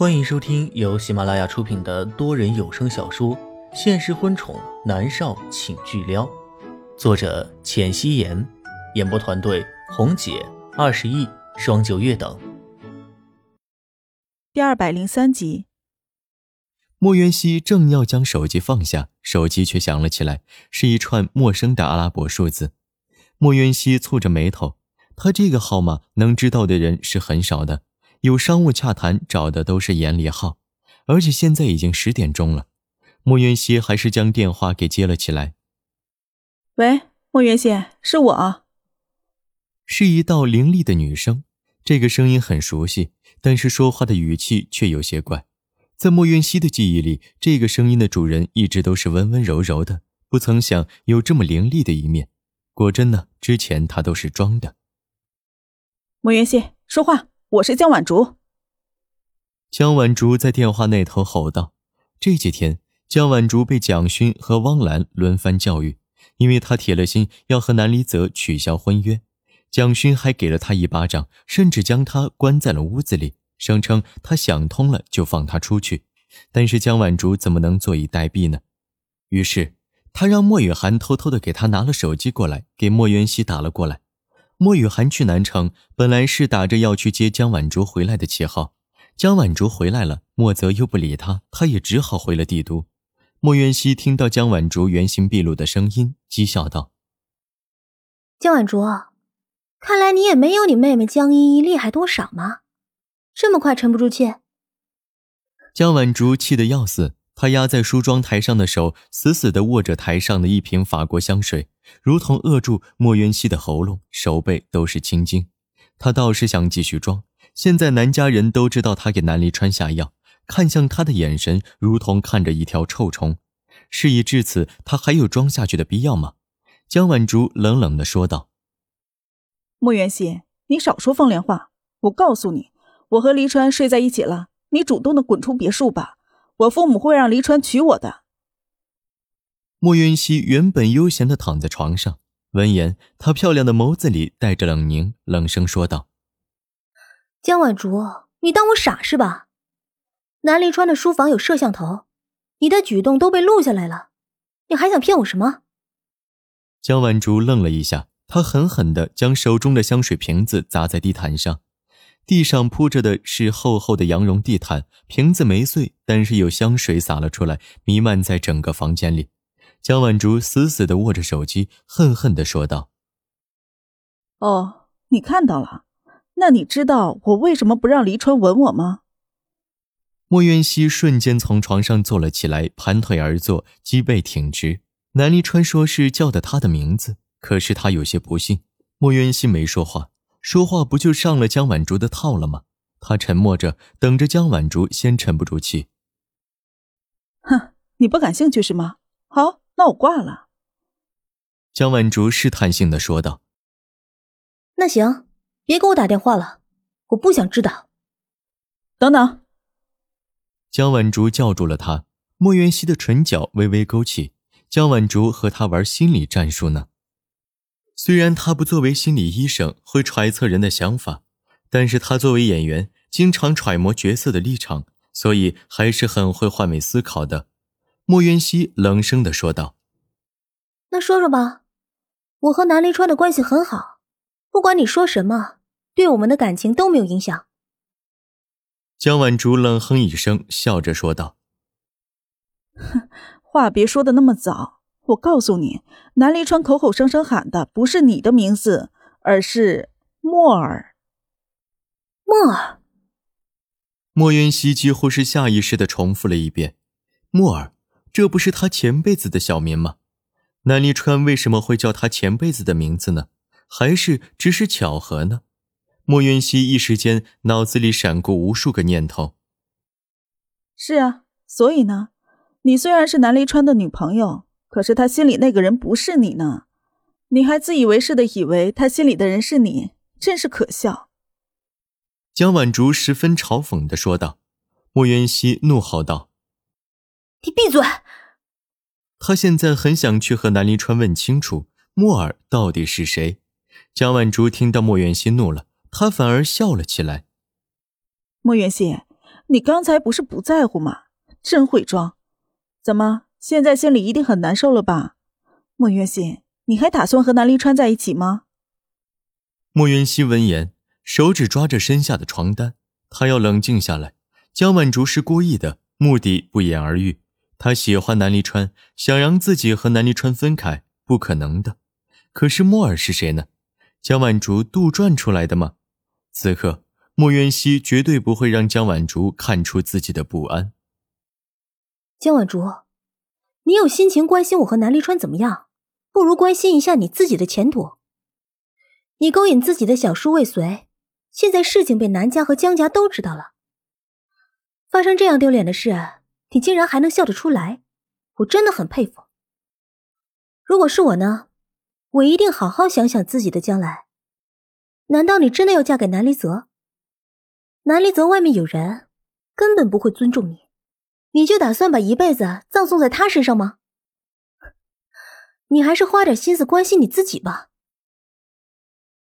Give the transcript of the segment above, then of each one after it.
欢迎收听由喜马拉雅出品的多人有声小说《现实婚宠男少请巨撩》，作者：浅汐颜，演播团队：红姐、二十亿、双九月等。第二百零三集，莫渊熙正要将手机放下，手机却响了起来，是一串陌生的阿拉伯数字。莫渊熙蹙着眉头，他这个号码能知道的人是很少的。有商务洽谈找的都是严离浩，而且现在已经十点钟了，莫云熙还是将电话给接了起来。喂，莫云熙，是我。是一道凌厉的女声，这个声音很熟悉，但是说话的语气却有些怪。在莫云熙的记忆里，这个声音的主人一直都是温温柔柔的，不曾想有这么凌厉的一面。果真呢，之前他都是装的。莫云熙，说话。我是江晚竹。江晚竹在电话那头吼道：“这几天，江晚竹被蒋勋和汪兰轮番教育，因为他铁了心要和南离泽取消婚约。蒋勋还给了他一巴掌，甚至将他关在了屋子里，声称他想通了就放他出去。但是江晚竹怎么能坐以待毙呢？于是，他让莫雨涵偷偷的给他拿了手机过来，给莫元熙打了过来。”莫雨涵去南城，本来是打着要去接江晚竹回来的旗号。江晚竹回来了，莫泽又不理他，他也只好回了帝都。莫渊熙听到江晚竹原形毕露的声音，讥笑道：“江晚竹，看来你也没有你妹妹江依依厉害多少嘛，这么快沉不住气。”江晚竹气得要死。他压在梳妆台上的手死死地握着台上的一瓶法国香水，如同扼住莫渊熙的喉咙，手背都是青筋。他倒是想继续装，现在南家人都知道他给南离川下药，看向他的眼神如同看着一条臭虫。事已至此，他还有装下去的必要吗？江晚竹冷冷地说道：“莫元熙，你少说风凉话！我告诉你，我和离川睡在一起了，你主动的滚出别墅吧。”我父母会让黎川娶我的。莫云溪原本悠闲的躺在床上，闻言，她漂亮的眸子里带着冷凝，冷声说道：“江晚竹，你当我傻是吧？南黎川的书房有摄像头，你的举动都被录下来了，你还想骗我什么？”江晚竹愣了一下，她狠狠的将手中的香水瓶子砸在地毯上。地上铺着的是厚厚的羊绒地毯，瓶子没碎，但是有香水洒了出来，弥漫在整个房间里。江晚竹死死地握着手机，恨恨地说道：“哦，你看到了？那你知道我为什么不让黎川吻我吗？”莫渊熙瞬间从床上坐了起来，盘腿而坐，脊背挺直。南黎川说是叫的他的名字，可是他有些不信。莫渊熙没说话。说话不就上了江晚竹的套了吗？他沉默着，等着江晚竹先沉不住气。哼，你不感兴趣是吗？好，那我挂了。江晚竹试探性的说道。那行，别给我打电话了，我不想知道。等等。江晚竹叫住了他。莫元熙的唇角微微勾起。江晚竹和他玩心理战术呢。虽然他不作为心理医生会揣测人的想法，但是他作为演员经常揣摩角色的立场，所以还是很会换位思考的。莫渊熙冷声的说道：“那说说吧，我和南离川的关系很好，不管你说什么，对我们的感情都没有影响。”江晚竹冷哼一声，笑着说道：“哼，话别说的那么早。”我告诉你，南离川口口声声喊的不是你的名字，而是莫尔。莫尔。莫云熙几乎是下意识的重复了一遍：“莫尔，这不是他前辈子的小名吗？南离川为什么会叫他前辈子的名字呢？还是只是巧合呢？”莫渊熙一时间脑子里闪过无数个念头。是啊，所以呢，你虽然是南离川的女朋友。可是他心里那个人不是你呢，你还自以为是的以为他心里的人是你，真是可笑。江晚竹十分嘲讽的说道。莫渊熙怒吼道：“你闭嘴！”他现在很想去和南离川问清楚莫尔到底是谁。江晚竹听到莫渊熙怒了，他反而笑了起来。莫渊熙，你刚才不是不在乎吗？真会装！怎么，现在心里一定很难受了吧？莫渊熙，你还打算和南离川在一起吗？莫渊熙闻言，手指抓着身下的床单，他要冷静下来。江晚竹是故意的，目的不言而喻。他喜欢南离川，想让自己和南离川分开，不可能的。可是莫尔是谁呢？江晚竹杜撰出来的吗？此刻，莫渊熙绝对不会让江晚竹看出自己的不安。江晚竹，你有心情关心我和南离川怎么样，不如关心一下你自己的前途。你勾引自己的小叔未遂，现在事情被南家和江家都知道了。发生这样丢脸的事，你竟然还能笑得出来，我真的很佩服。如果是我呢，我一定好好想想自己的将来。难道你真的要嫁给南离泽？南离泽外面有人，根本不会尊重你，你就打算把一辈子葬送在他身上吗？你还是花点心思关心你自己吧。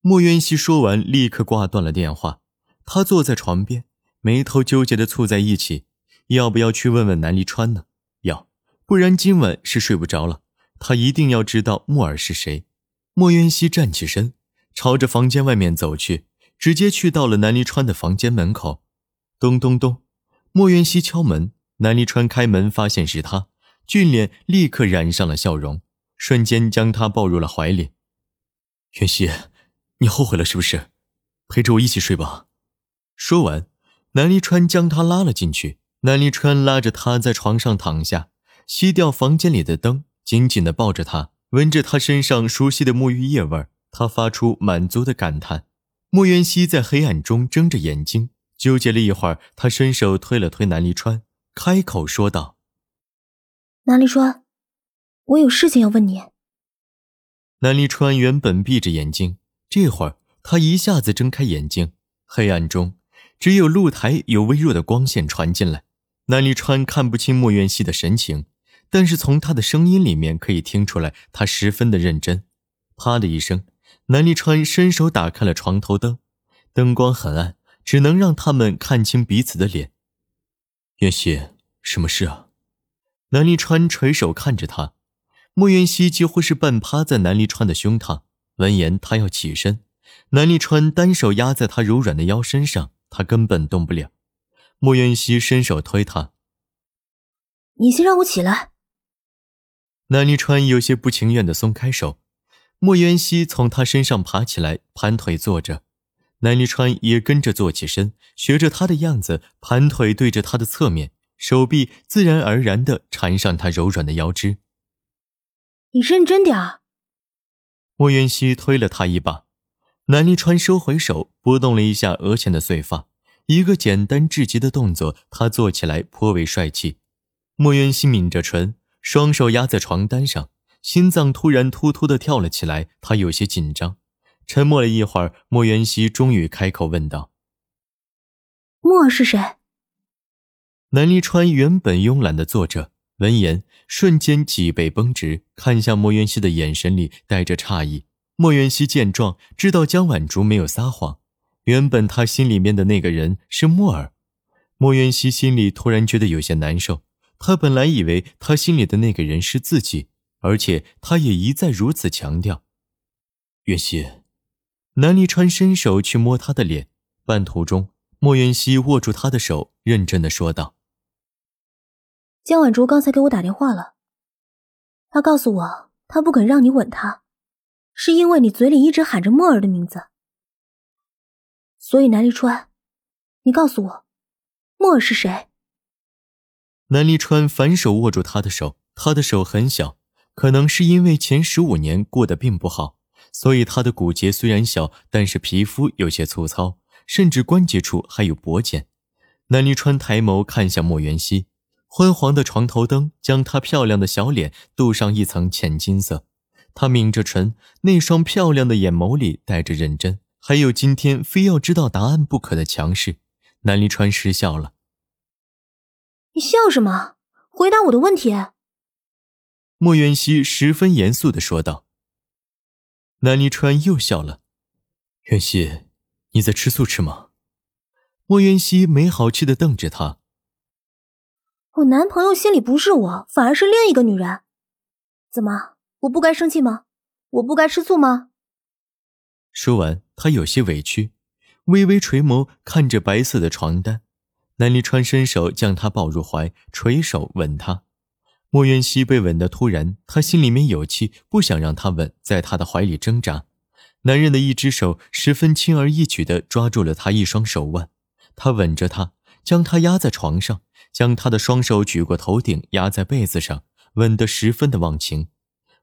莫渊熙说完，立刻挂断了电话。他坐在床边，眉头纠结的蹙在一起。要不要去问问南离川呢？要，不然今晚是睡不着了。他一定要知道木耳是谁。莫渊熙站起身，朝着房间外面走去，直接去到了南离川的房间门口。咚咚咚，莫渊熙敲门。南离川开门，发现是他，俊脸立刻染上了笑容，瞬间将他抱入了怀里。袁熙。你后悔了是不是？陪着我一起睡吧。说完，南离川将他拉了进去。南离川拉着他在床上躺下，熄掉房间里的灯，紧紧地抱着他，闻着他身上熟悉的沐浴液味儿他发出满足的感叹。莫元熙在黑暗中睁着眼睛，纠结了一会儿，他伸手推了推南离川，开口说道：“南离川，我有事情要问你。”南离川原本闭着眼睛。这会儿，他一下子睁开眼睛，黑暗中只有露台有微弱的光线传进来。南离川看不清莫元熙的神情，但是从他的声音里面可以听出来，他十分的认真。啪的一声，南离川伸手打开了床头灯，灯光很暗，只能让他们看清彼此的脸。渊熙，什么事啊？南离川垂手看着他，莫渊熙几乎是半趴在南离川的胸膛。闻言，他要起身，南立川单手压在他柔软的腰身上，他根本动不了。莫渊熙伸手推他：“你先让我起来。”南立川有些不情愿的松开手。莫渊熙从他身上爬起来，盘腿坐着。南离川也跟着坐起身，学着他的样子，盘腿对着他的侧面，手臂自然而然地缠上他柔软的腰肢。你认真点儿。莫渊熙推了他一把，南离川收回手，拨动了一下额前的碎发，一个简单至极的动作，他做起来颇为帅气。莫渊熙抿着唇，双手压在床单上，心脏突然突突的跳了起来，他有些紧张。沉默了一会儿，莫元熙终于开口问道：“莫儿是谁？”南离川原本慵懒的坐着。闻言，瞬间脊背绷直，看向莫元熙的眼神里带着诧异。莫元熙见状，知道江晚竹没有撒谎，原本他心里面的那个人是莫尔。莫元熙心里突然觉得有些难受，他本来以为他心里的那个人是自己，而且他也一再如此强调。元熙，南离川伸手去摸他的脸，半途中，莫元熙握住他的手，认真的说道。江晚竹刚才给我打电话了，她告诉我，她不肯让你吻她，是因为你嘴里一直喊着墨儿的名字。所以南离川，你告诉我，墨儿是谁？南离川反手握住他的手，他的手很小，可能是因为前十五年过得并不好，所以他的骨节虽然小，但是皮肤有些粗糙，甚至关节处还有薄茧。南离川抬眸看向莫元熙。昏黄的床头灯将她漂亮的小脸镀上一层浅金色，她抿着唇，那双漂亮的眼眸里带着认真，还有今天非要知道答案不可的强势。南离川失笑了：“你笑什么？回答我的问题。”莫元熙十分严肃的说道。南离川又笑了：“袁熙，你在吃醋吃吗？”莫渊熙没好气的瞪着他。我男朋友心里不是我，反而是另一个女人。怎么，我不该生气吗？我不该吃醋吗？说完，他有些委屈，微微垂眸看着白色的床单。南离川伸手将她抱入怀，垂手吻她。莫渊熙被吻得突然，他心里面有气，不想让他吻，在他的怀里挣扎。男人的一只手十分轻而易举地抓住了他一双手腕，他吻着她，将她压在床上，将她的双手举过头顶，压在被子上，吻得十分的忘情。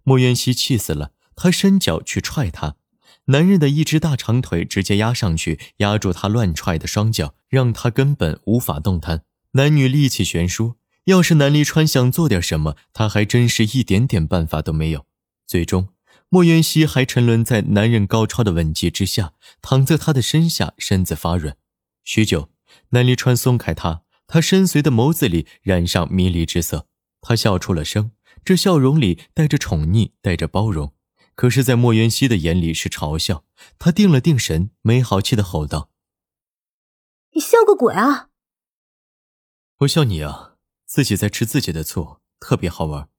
莫渊熙气死了，他伸脚去踹他。男人的一只大长腿直接压上去，压住他乱踹的双脚，让他根本无法动弹。男女力气悬殊，要是南离川想做点什么，他还真是一点点办法都没有。最终，莫渊熙还沉沦在男人高超的吻技之下，躺在他的身下，身子发软。许久，南离川松开他，他深邃的眸子里染上迷离之色，他笑出了声，这笑容里带着宠溺，带着包容。可是，在莫元熙的眼里是嘲笑。他定了定神，没好气的吼道：“你笑个鬼啊！我笑你啊，自己在吃自己的醋，特别好玩。”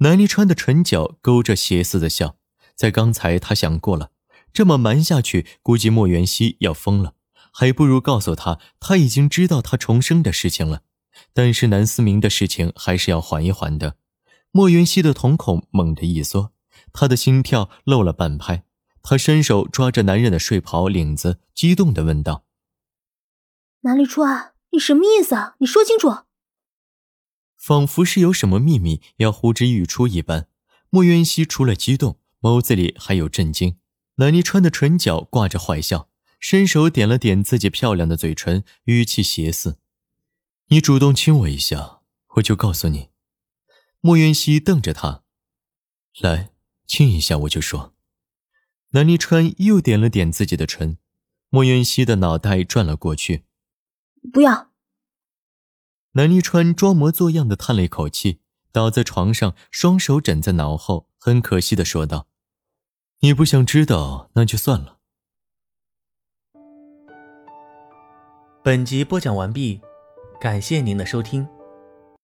南离川的唇角勾着邪肆的笑。在刚才，他想过了，这么瞒下去，估计莫元熙要疯了，还不如告诉他他已经知道他重生的事情了。但是南思明的事情还是要缓一缓的。莫元熙的瞳孔猛地一缩。他的心跳漏了半拍，他伸手抓着男人的睡袍领子，激动的问道：“南立川，你什么意思啊？你说清楚。”仿佛是有什么秘密要呼之欲出一般，莫渊熙除了激动，眸子里还有震惊。南立川的唇角挂着坏笑，伸手点了点自己漂亮的嘴唇，语气邪肆：“你主动亲我一下，我就告诉你。”莫渊熙瞪着他，来。亲一下我就说，南离川又点了点自己的唇，莫渊熙的脑袋转了过去。不要。南一川装模作样的叹了一口气，倒在床上，双手枕在脑后，很可惜的说道：“你不想知道，那就算了。”本集播讲完毕，感谢您的收听。